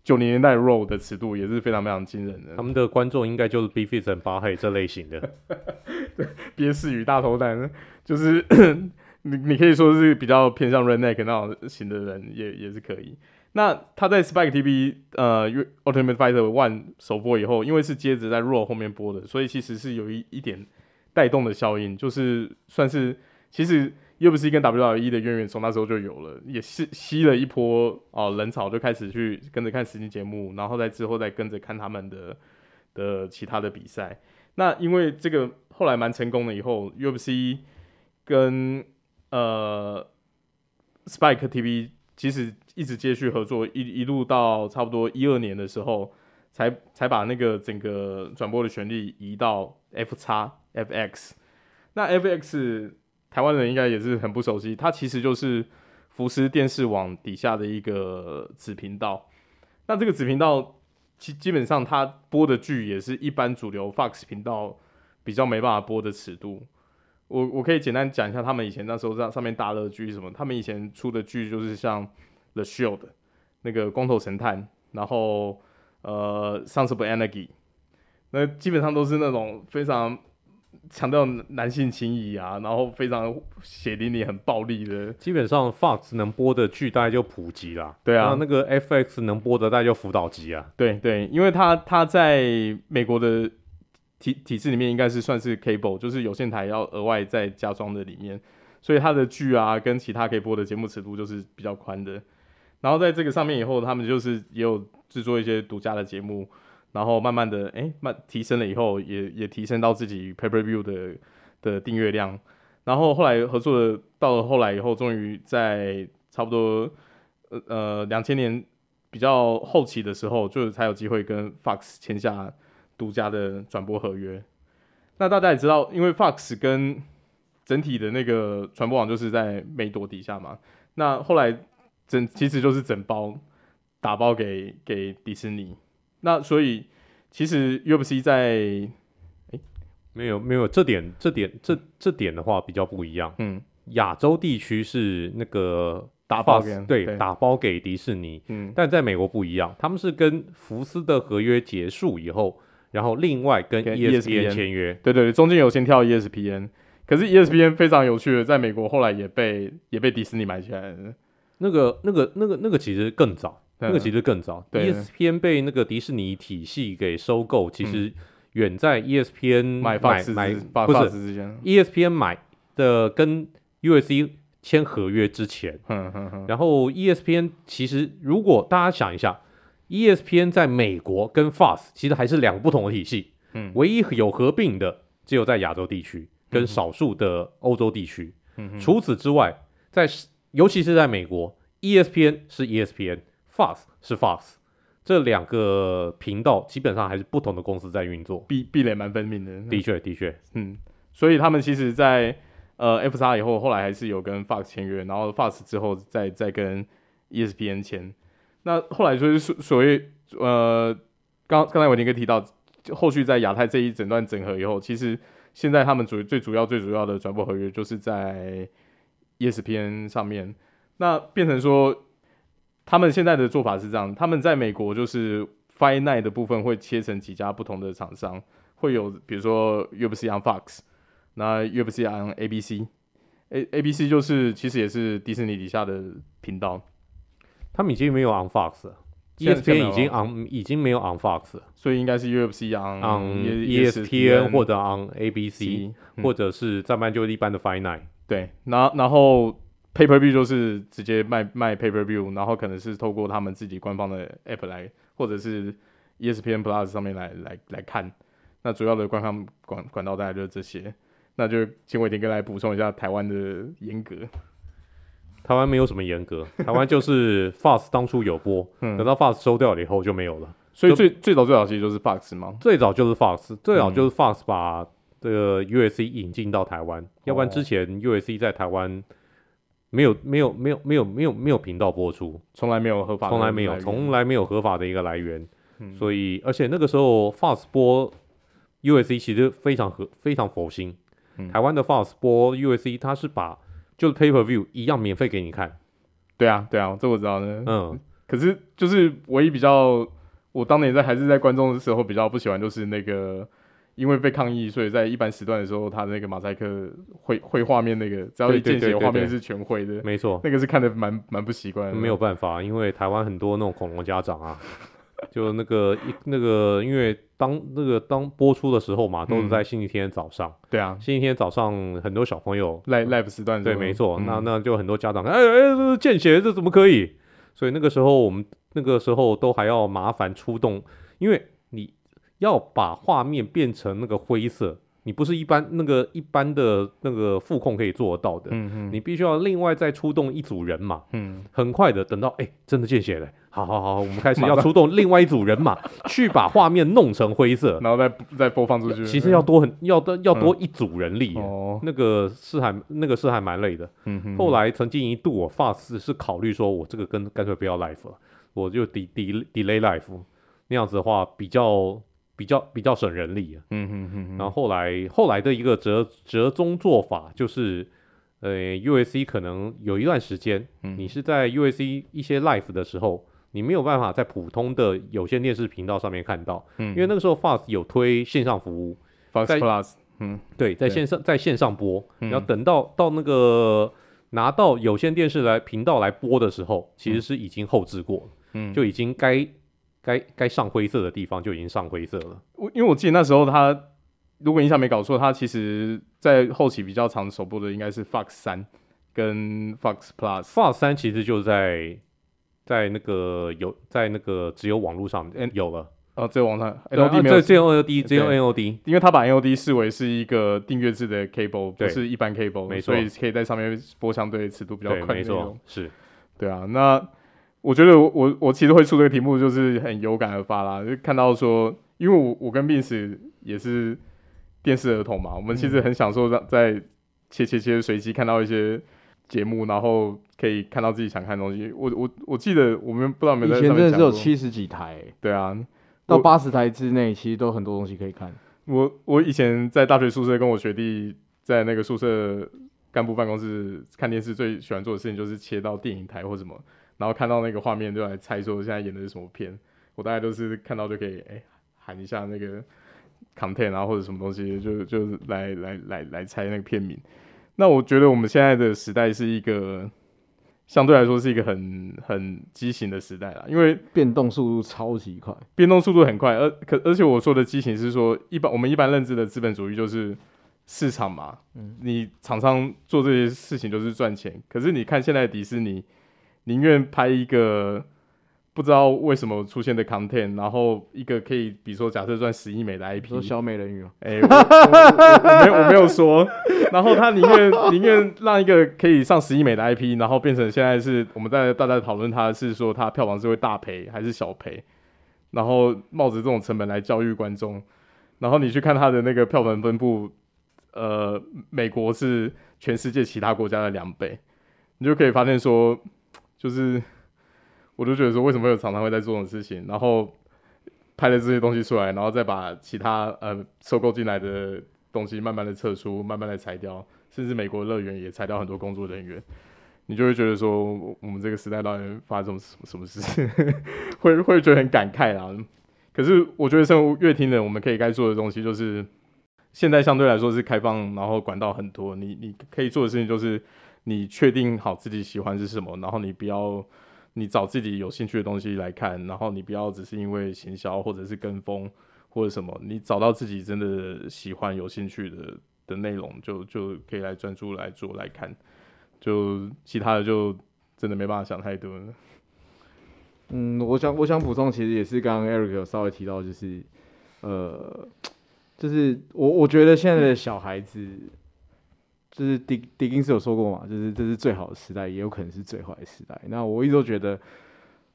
九零年代 Raw 的尺度也是非常非常惊人的。他们的观众应该就是 Beefy 和巴黑这类型的，[laughs] 对，憋死与大头蛋，就是 [coughs] 你你可以说是比较偏向 Redneck 那种型的人，也也是可以。那他在 Spike TV 呃 Ultimate Fighter One 首播以后，因为是接着在 Raw 后面播的，所以其实是有一一点带动的效应，就是算是其实 UFC 跟 WWE 的渊源从那时候就有了，也是吸了一波哦人潮，就开始去跟着看实境节目，然后在之后再跟着看他们的的其他的比赛。那因为这个后来蛮成功的，以后 UFC 跟呃 Spike TV 其实。一直接续合作，一一路到差不多一二年的时候，才才把那个整个转播的权利移到 F 叉 FX。那 FX 台湾人应该也是很不熟悉，它其实就是福斯电视网底下的一个子频道。那这个子频道基基本上它播的剧也是一般主流 Fox 频道比较没办法播的尺度。我我可以简单讲一下他们以前那时候在上面大乐剧什么，他们以前出的剧就是像。The Shield，那个光头神探，然后呃，Sons of Anarchy，那基本上都是那种非常强调男性情谊啊，然后非常血淋淋、很暴力的。基本上 Fox 能播的剧大概就普及啦，对啊，那个 FX 能播的大概就辅导级啊。对对，因为他他在美国的体体制里面应该是算是 Cable，就是有线台要额外再加装的里面，所以它的剧啊跟其他可以播的节目尺度就是比较宽的。然后在这个上面以后，他们就是也有制作一些独家的节目，然后慢慢的，哎，慢提升了以后，也也提升到自己 Pay Per View 的的订阅量。然后后来合作的到了后来以后，终于在差不多呃呃两千年比较后期的时候，就才有机会跟 Fox 签下独家的转播合约。那大家也知道，因为 Fox 跟整体的那个传播网就是在美朵底下嘛，那后来。整其实就是整包打包给给迪士尼，那所以其实 UFC 在诶？没有没有这点这点这这点的话比较不一样，嗯，亚洲地区是那个打包给对，对打包给迪士尼，嗯，但在美国不一样，他们是跟福斯的合约结束以后，然后另外跟 ESPN 签约，对对对，中间有先跳 ESPN，可是 ESPN 非常有趣的，在美国后来也被也被迪士尼买起来了。那个、那个、那个、那个其实更早，那个其实更早。对，ESPN 被那个迪士尼体系给收购，其实远在 ESPN 买买买不是 ESPN 买的跟 USC 签合约之前。然后 ESPN 其实如果大家想一下，ESPN 在美国跟 Fox 其实还是两个不同的体系。唯一有合并的只有在亚洲地区跟少数的欧洲地区。除此之外，在尤其是在美国，ESPN 是 ESPN，Fox 是 Fox，这两个频道基本上还是不同的公司在运作，壁壁垒蛮分明的。的确，的确，嗯，所以他们其实在，在呃 F 叉以后，后来还是有跟 Fox 签约，然后 Fox 之后再再跟 ESPN 签。那后来就是所所谓呃，刚刚才我已经提到，后续在亚太这一整段整合以后，其实现在他们主最主要最主要的转播合约就是在。ESPN 上面，那变成说，他们现在的做法是这样：他们在美国就是 Fight Night 的部分会切成几家不同的厂商，会有比如说 UFC on Fox，那 UFC on ABC，A ABC 就是其实也是迪士尼底下的频道，他们已经没有 on Fox 了，ESPN 已经 on 已经没有 on Fox 了，所以应该是 UFC on on ESPN 或者 on ABC，或者是再不然就是一般的 Fight Night。对，然后然后 Pay Per View 就是直接卖卖 Pay Per View，然后可能是透过他们自己官方的 App 来，或者是 ESPN Plus 上面来来来看。那主要的官方管管道大概就是这些。那就请伟霆哥来补充一下台湾的严格。台湾没有什么严格，台湾就是 Fox 当初有播，[laughs] 等到 Fox 收掉了以后就没有了。所以最最早最早其实就是 Fox 吗？最早就是 Fox，最早就是 Fox 把。这个 USC 引进到台湾，要不然之前 USC 在台湾没有没有没有没有没有没有频道播出，从来没有合法，从来没有从来没有合法的一个来源。所以而且那个时候 FAST 播 USC 其实非常合非常佛心。嗯、台湾的 FAST 播 USC 它是把就是 Pay Per View 一样免费给你看。对啊，对啊，这我知道的。嗯，可是就是唯一比较，我当年在还是在观众的时候比较不喜欢，就是那个因为被抗议，所以在一般时段的时候，他那个马赛克会会画面那个，只要一见血画面是全会的。没错，那个是看得蛮蛮不习惯。没有办法，因为台湾很多那种恐龙家长啊。[laughs] 就那个一那个，因为当那个当播出的时候嘛，都是在星期天早上。嗯、对啊，星期天早上很多小朋友 live live 时段。对，没错。嗯、那那就很多家长，哎哎，这见血，这怎么可以？所以那个时候我们那个时候都还要麻烦出动，因为你要把画面变成那个灰色。你不是一般那个一般的那个副控可以做得到的，嗯嗯，你必须要另外再出动一组人马，嗯，很快的等到哎、欸、真的见血了，好好好，我们开始 [laughs] 要出动另外一组人马去把画面弄成灰色，然后再再播放出去。其实要多很要多要多一组人力，哦，那个是还那个是还蛮累的。嗯哼，后来曾经一度我 Fox 是考虑说我这个跟干脆不要 life 了，我就 de de delay life，那样子的话比较。比较比较省人力啊，嗯哼哼，然后后来后来的一个折折中做法就是，呃，UAC 可能有一段时间，嗯、你是在 UAC 一些 live 的时候，你没有办法在普通的有线电视频道上面看到，嗯，因为那个时候 Fast 有推线上服务，Fast Plus，嗯，对，在线上在线上播，嗯、然后等到到那个拿到有线电视来频道来播的时候，其实是已经后置过了，嗯，就已经该。该该上灰色的地方就已经上灰色了。我因为我记得那时候他，如果印象没搞错，他其实在后期比较长首播的应该是 Fox 三跟 Fox Plus。Fox 三其实就在在那个有在那个只有网络上有了。哦，只有网上 NOD 没有，只有 NOD，只有 NOD，因为他把 NOD 视为是一个订阅制的 cable，不是一般 cable，没错，所以可以在上面播相对尺度比较快的那种。没错，是，对啊，那。我觉得我我我其实会出这个题目，就是很有感而发啦，就看到说，因为我我跟 Vince 也是电视儿童嘛，我们其实很享受在切切切随机看到一些节目，然后可以看到自己想看的东西。我我我记得我们不知道有没有在以前真的只有七十几台，对啊，到八十台之内其实都很多东西可以看。我我以前在大学宿舍跟我学弟在那个宿舍干部办公室看电视，最喜欢做的事情就是切到电影台或什么。然后看到那个画面，就来猜说现在演的是什么片。我大概都是看到就可以哎喊一下那个 content 啊或者什么东西，就就来来来来猜那个片名。那我觉得我们现在的时代是一个相对来说是一个很很畸形的时代啦，因为变动速度超级快，变动速度很快。而可而且我说的畸形是说，一般我们一般认知的资本主义就是市场嘛，嗯，你厂商做这些事情就是赚钱。可是你看现在迪士尼。宁愿拍一个不知道为什么出现的 content，然后一个可以，比如说假设赚十亿美的 IP，说小美人鱼，哎、欸，我，我，我，我没有我没有说，[laughs] 然后他宁愿宁愿让一个可以上十亿美的 IP，然后变成现在是我们在大家讨论他是说他票房是会大赔还是小赔，然后冒着这种成本来教育观众，然后你去看他的那个票房分布，呃，美国是全世界其他国家的两倍，你就可以发现说。就是，我就觉得说，为什么有常常会在做这种事情，然后拍了这些东西出来，然后再把其他呃收购进来的东西慢慢的撤出，慢慢的裁掉，甚至美国乐园也裁掉很多工作人员，你就会觉得说，我们这个时代到底发生什么什么事，[laughs] 会会觉得很感慨啦。可是我觉得，身为乐听的，我们可以该做的东西就是，现在相对来说是开放，然后管道很多，你你可以做的事情就是。你确定好自己喜欢是什么，然后你不要，你找自己有兴趣的东西来看，然后你不要只是因为行销或者是跟风或者什么，你找到自己真的喜欢、有兴趣的的内容，就就可以来专注来做来看，就其他的就真的没办法想太多了。嗯，我想我想补充，其实也是刚刚 Eric 有稍微提到，就是呃，就是我我觉得现在的小孩子。就是迪迪金斯有说过嘛，就是这是最好的时代，也有可能是最坏的时代。那我一直都觉得，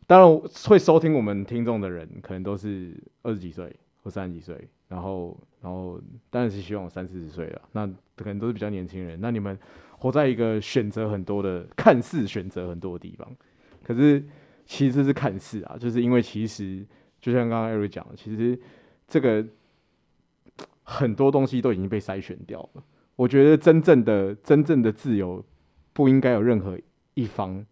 当然会收听我们听众的人，可能都是二十几岁或三十几岁，然后然后当然是希望我三四十岁了，那可能都是比较年轻人。那你们活在一个选择很多的，看似选择很多的地方，可是其实是看似啊，就是因为其实就像刚刚 Eric 讲的，其实这个。很多东西都已经被筛选掉了。我觉得真正的真正的自由不应该有任何一方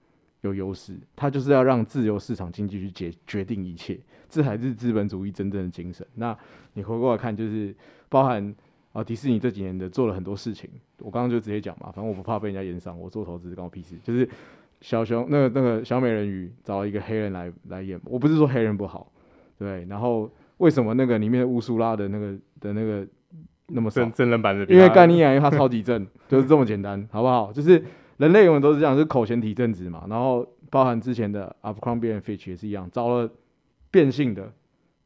有优势，它就是要让自由市场经济去决决定一切，这才是资本主义真正的精神。那你回过来看，就是包含啊迪士尼这几年的做了很多事情，我刚刚就直接讲嘛，反正我不怕被人家炎上，我做投资关我屁事。就是小熊那个那个小美人鱼找了一个黑人来来演，我不是说黑人不好，对，然后为什么那个里面的乌苏拉的那个的那个那么真真人版的？因为概念啊，因为它超级正，就是这么简单，好不好？就是。人类永远都是这样，是口嫌体正直嘛。然后包含之前的 Abercrombie and Fitch 也是一样，招了变性的，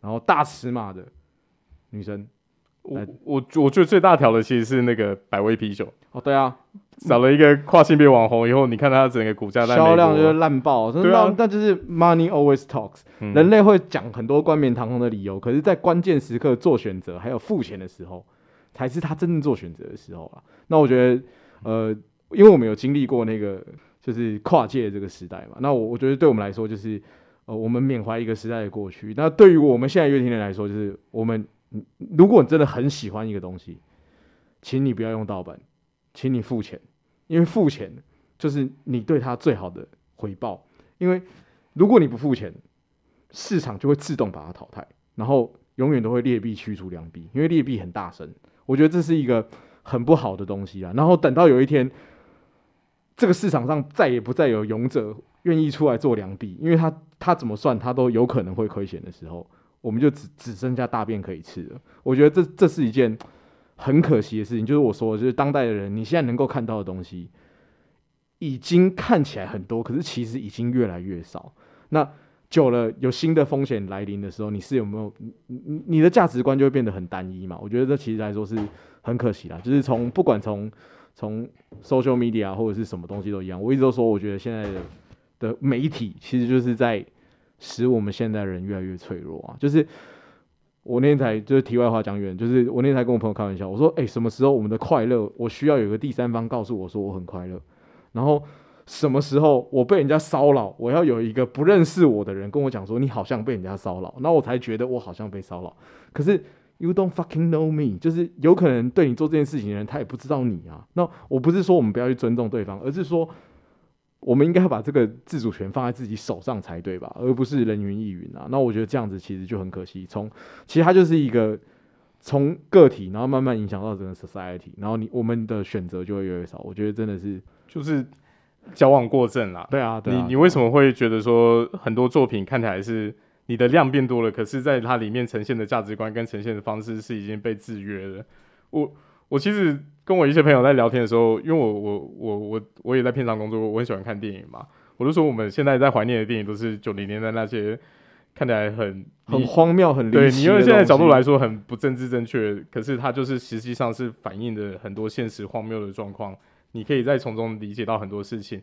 然后大尺码的女生。我我我觉得最大条的其实是那个百威啤酒。哦，对啊，找了一个跨性别网红以后，你看他整个股价销量就是烂爆。对啊，那就是 Money always talks。嗯。人类会讲很多冠冕堂皇的理由，可是，在关键时刻做选择还有付钱的时候，才是他真正做选择的时候啊。那我觉得，呃。因为我们有经历过那个就是跨界这个时代嘛，那我我觉得对我们来说就是呃我们缅怀一个时代的过去。那对于我们现在乐听人来说，就是我们如果你真的很喜欢一个东西，请你不要用盗版，请你付钱，因为付钱就是你对他最好的回报。因为如果你不付钱，市场就会自动把它淘汰，然后永远都会劣币驱逐良币，因为劣币很大声。我觉得这是一个很不好的东西啊。然后等到有一天。这个市场上再也不再有勇者愿意出来做良币，因为他他怎么算他都有可能会亏钱的时候，我们就只只剩下大便可以吃了。我觉得这这是一件很可惜的事情，就是我说，就是当代的人，你现在能够看到的东西已经看起来很多，可是其实已经越来越少。那久了有新的风险来临的时候，你是有没有你你的价值观就会变得很单一嘛？我觉得这其实来说是很可惜啦，就是从不管从。从 social media 或者是什么东西都一样，我一直都说，我觉得现在的的媒体其实就是在使我们现代人越来越脆弱啊。就是我那天才就是题外话讲远，就是我那天才跟我朋友开玩笑，我说：“哎、什么时候我们的快乐，我需要有个第三方告诉我说我很快乐？然后什么时候我被人家骚扰，我要有一个不认识我的人跟我讲说你好像被人家骚扰，那我才觉得我好像被骚扰。可是。” You don't fucking know me，就是有可能对你做这件事情的人，他也不知道你啊。那我不是说我们不要去尊重对方，而是说我们应该要把这个自主权放在自己手上才对吧？而不是人云亦云啊。那我觉得这样子其实就很可惜。从其实它就是一个从个体，然后慢慢影响到整个 society，然后你我们的选择就会越来越少。我觉得真的是就是矫枉过正啦。对啊，对啊，你你为什么会觉得说很多作品看起来是？你的量变多了，可是在它里面呈现的价值观跟呈现的方式是已经被制约了。我我其实跟我一些朋友在聊天的时候，因为我我我我我也在片场工作，我很喜欢看电影嘛。我就说我们现在在怀念的电影都是九零年代那些看起来很很荒谬、很对你用现在的角度来说很不政治正确，可是它就是实际上是反映的很多现实荒谬的状况。你可以再从中理解到很多事情，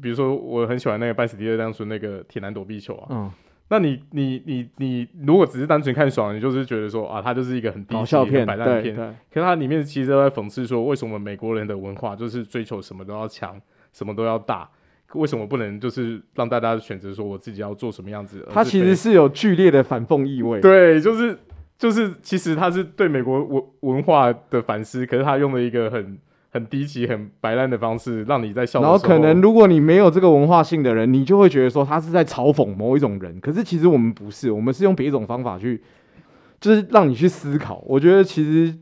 比如说我很喜欢那个班斯迪勒当初那个铁男躲避球啊。嗯那你你你你如果只是单纯看爽，你就是觉得说啊，它就是一个很搞笑片、摆烂片。可是它里面其实都在讽刺说，为什么美国人的文化就是追求什么都要强，什么都要大？为什么不能就是让大家选择说我自己要做什么样子？它其实是有剧烈的反讽意味。对，就是就是，其实它是对美国文文化的反思，可是他用了一个很。很低级、很白烂的方式，让你在笑。然后可能如果你没有这个文化性的人，你就会觉得说他是在嘲讽某一种人。可是其实我们不是，我们是用别一种方法去，就是让你去思考。我觉得其实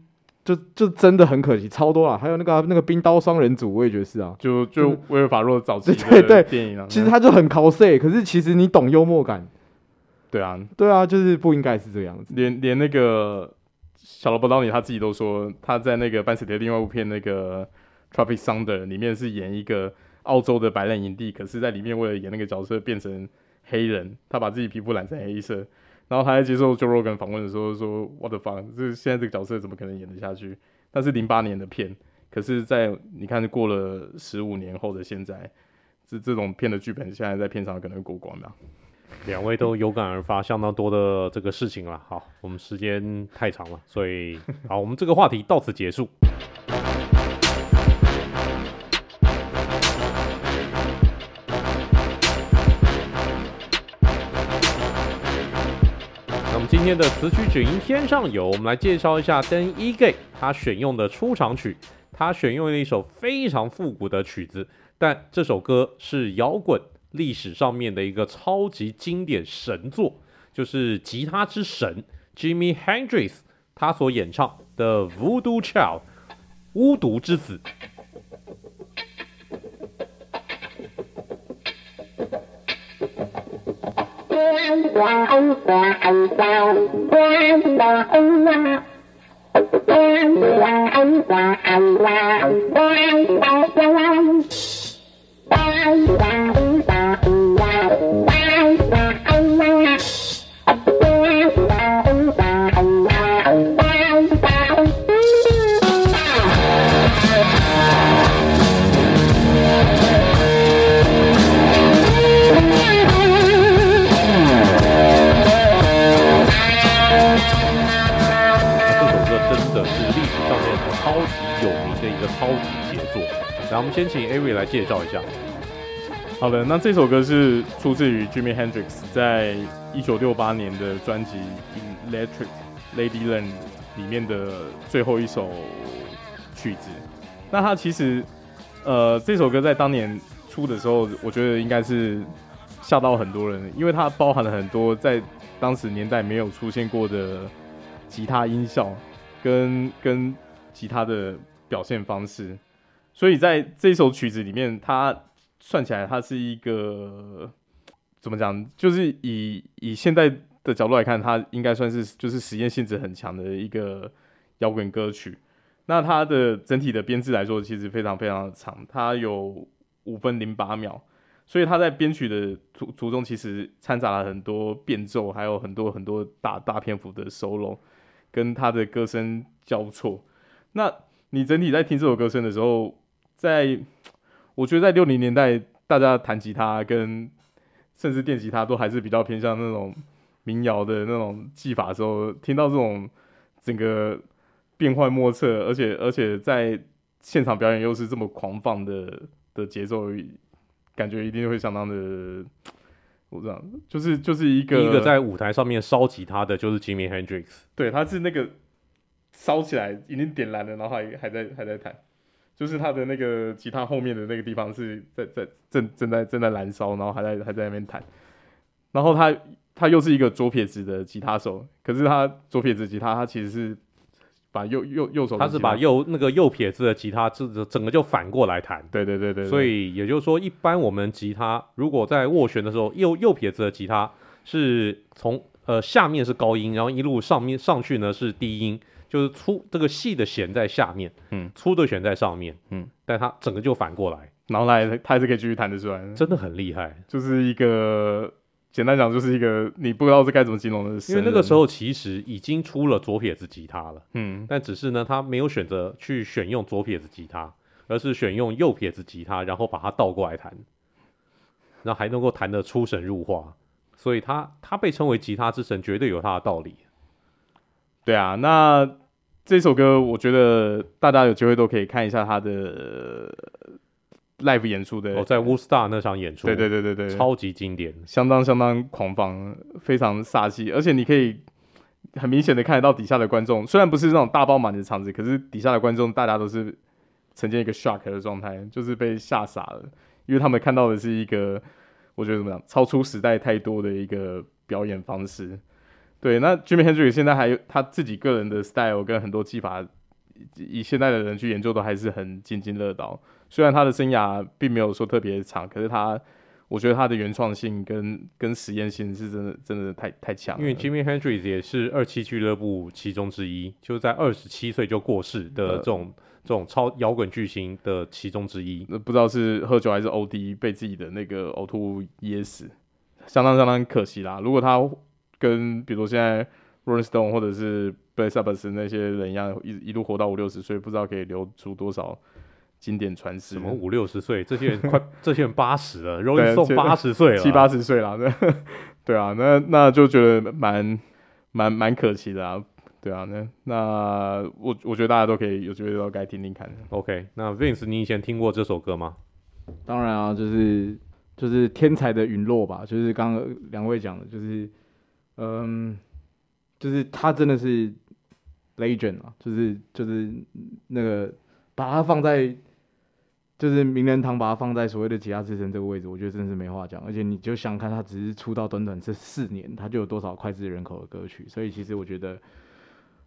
就就真的很可惜，超多了。还有那个那个冰刀双人组，我也觉得是啊，就就威尔法洛早期的对对电影啊。其实他就很 cos，可是其实你懂幽默感。对啊，对啊，就是不应该是这样子。连连那个。小罗伯道尼他自己都说，他在那个班史迪另外一部片那个《Tropic Thunder》里面是演一个澳洲的白人营地，可是在里面为了演那个角色变成黑人，他把自己皮肤染成黑色，然后他在接受 Joe Rogan 访问的时候说：“What the fuck，这现在这个角色怎么可能演得下去？”但是零八年的片，可是在你看过了十五年后的现在，这这种片的剧本现在在片场可能过关吗？两位都有感而发，相当多的这个事情了。好，我们时间太长了，所以好，我们这个话题到此结束。那我们今天的词曲只应天上有，我们来介绍一下 Dan Ige 他选用的出场曲，他选用了一首非常复古的曲子，但这首歌是摇滚历史上面的一个超级经典神作，就是吉他之神 Jimi Hendrix 他所演唱的 Voodoo Child 巫毒之子。Thank you. 那我们先请 Avery 来介绍一下。好的，那这首歌是出自于 Jimi Hendrix 在一九六八年的专辑《Electric Ladyland》里面的最后一首曲子。那他其实，呃，这首歌在当年出的时候，我觉得应该是吓到很多人，因为它包含了很多在当时年代没有出现过的吉他音效跟跟吉他的表现方式。所以在这首曲子里面，它算起来，它是一个怎么讲？就是以以现在的角度来看，它应该算是就是实验性质很强的一个摇滚歌曲。那它的整体的编制来说，其实非常非常的长，它有五分零八秒。所以它在编曲的途途中，其实掺杂了很多变奏，还有很多很多大大篇幅的 solo，跟它的歌声交错。那你整体在听这首歌声的时候，在，我觉得在六零年代，大家弹吉他跟甚至电吉他都还是比较偏向那种民谣的那种技法的时候，听到这种整个变幻莫测，而且而且在现场表演又是这么狂放的的节奏，感觉一定会相当的，我这样就是就是一个一个在舞台上面烧吉他的就是 Jimi Hendrix，对，他是那个烧起来已经点燃了，然后还还在还在弹。就是他的那个吉他后面的那个地方是在在正正在正在燃烧，然后还在还在那边弹，然后他他又是一个左撇子的吉他手，可是他左撇子吉他他其实是把右右右手，他是把右那个右撇子的吉他整整个就反过来弹，对对对对，对，所以也就是说，一般我们吉他如果在握弦的时候，右右撇子的吉他是从呃下面是高音，然后一路上面上去呢是低音。就是粗这个细的弦在下面，嗯，粗的弦在上面，嗯，但它整个就反过来，然后来它还是可以继续弹得出来，真的很厉害。就是一个简单讲，就是一个你不知道这该怎么形容的，因为那个时候其实已经出了左撇子吉他了，嗯，但只是呢，他没有选择去选用左撇子吉他，而是选用右撇子吉他，然后把它倒过来弹，然后还能够弹得出神入化，所以他他被称为吉他之神，绝对有他的道理。对啊，那。这首歌我觉得大家有机会都可以看一下他的 live 演出的，哦，在 Woodstock 那场演出，对对对对对，超级经典，相当相当狂放，非常煞气，而且你可以很明显的看得到底下的观众，虽然不是那种大爆满的场子，可是底下的观众大家都是呈现一个 shock 的状态，就是被吓傻了，因为他们看到的是一个我觉得怎么样，超出时代太多的一个表演方式。对，那 Jimmy Hendrix 现在还有他自己个人的 style 跟很多技法，以现在的人去研究都还是很津津乐道。虽然他的生涯并没有说特别长，可是他，我觉得他的原创性跟跟实验性是真的真的太太强。因为 Jimmy Hendrix 也是二七俱乐部其中之一，就是在二十七岁就过世的这种、呃、这种超摇滚巨星的其中之一。不知道是喝酒还是 OD 被自己的那个呕吐物噎死，相当相当可惜啦。如果他跟比如现在 Rolling Stone 或者是 Black Sabbath 那些人一样，一一路活到五六十岁，不知道可以留出多少经典传世。什么五六十岁？这些人快，[laughs] 这些人八十了，Rolling Stone 八十岁了，七八十岁了。对，[laughs] 对啊，那那就觉得蛮蛮蛮可惜的啊。对啊，那那我我觉得大家都可以有机会都该听听看。OK，那 Vince，你以前听过这首歌吗？当然啊，就是就是天才的陨落吧，就是刚刚两位讲的，就是。嗯，就是他真的是 legend 啊，就是就是那个把他放在。就是名人堂把他放在所谓的吉他之神这个位置，我觉得真是没话讲。而且你就想看他只是出道短短这四年，他就有多少脍炙人口的歌曲。所以其实我觉得，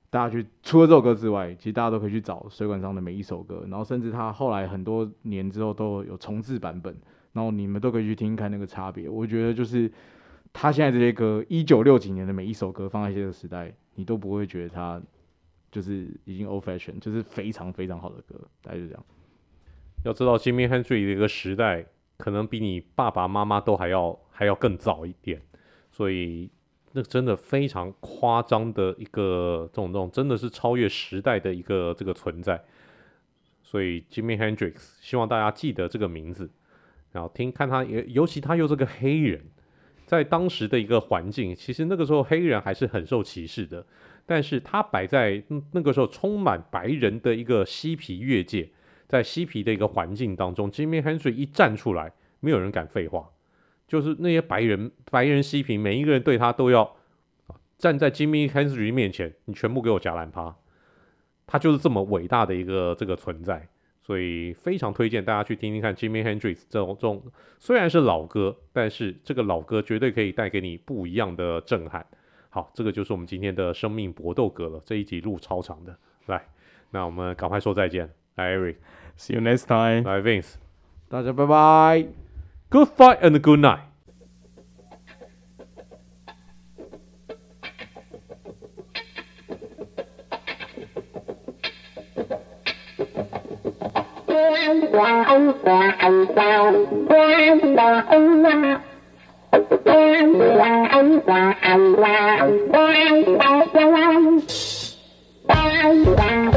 大家去除了这首歌之外，其实大家都可以去找水管上的每一首歌，然后甚至他后来很多年之后都有重制版本，然后你们都可以去听看那个差别。我觉得就是他现在这些歌，一九六几年的每一首歌放在这个时代，你都不会觉得他就是已经 old fashion，就是非常非常好的歌，大概就这样。要知道，Jimi Hendrix 的一个时代，可能比你爸爸妈妈都还要还要更早一点，所以那真的非常夸张的一个这种这种，真的是超越时代的一个这个存在。所以 Jimi Hendrix 希望大家记得这个名字，然后听看他，尤其他又是个黑人，在当时的一个环境，其实那个时候黑人还是很受歧视的，但是他摆在那个时候充满白人的一个嬉皮乐界。在嬉皮的一个环境当中，Jimmy Hendrix 一站出来，没有人敢废话，就是那些白人白人嬉皮，每一个人对他都要站在 Jimmy Hendrix 面前，你全部给我夹烂趴，他就是这么伟大的一个这个存在，所以非常推荐大家去听听看 Jimmy Hendrix 这种这种虽然是老歌，但是这个老歌绝对可以带给你不一样的震撼。好，这个就是我们今天的生命搏斗歌了，这一集录超长的，来，那我们赶快说再见。Hi Eric，see you next time. Bye Vince，大家拜拜，Good fight and good night. qua ông qua anh sao qua là ông qua qua là ông qua anh qua qua là qua qua là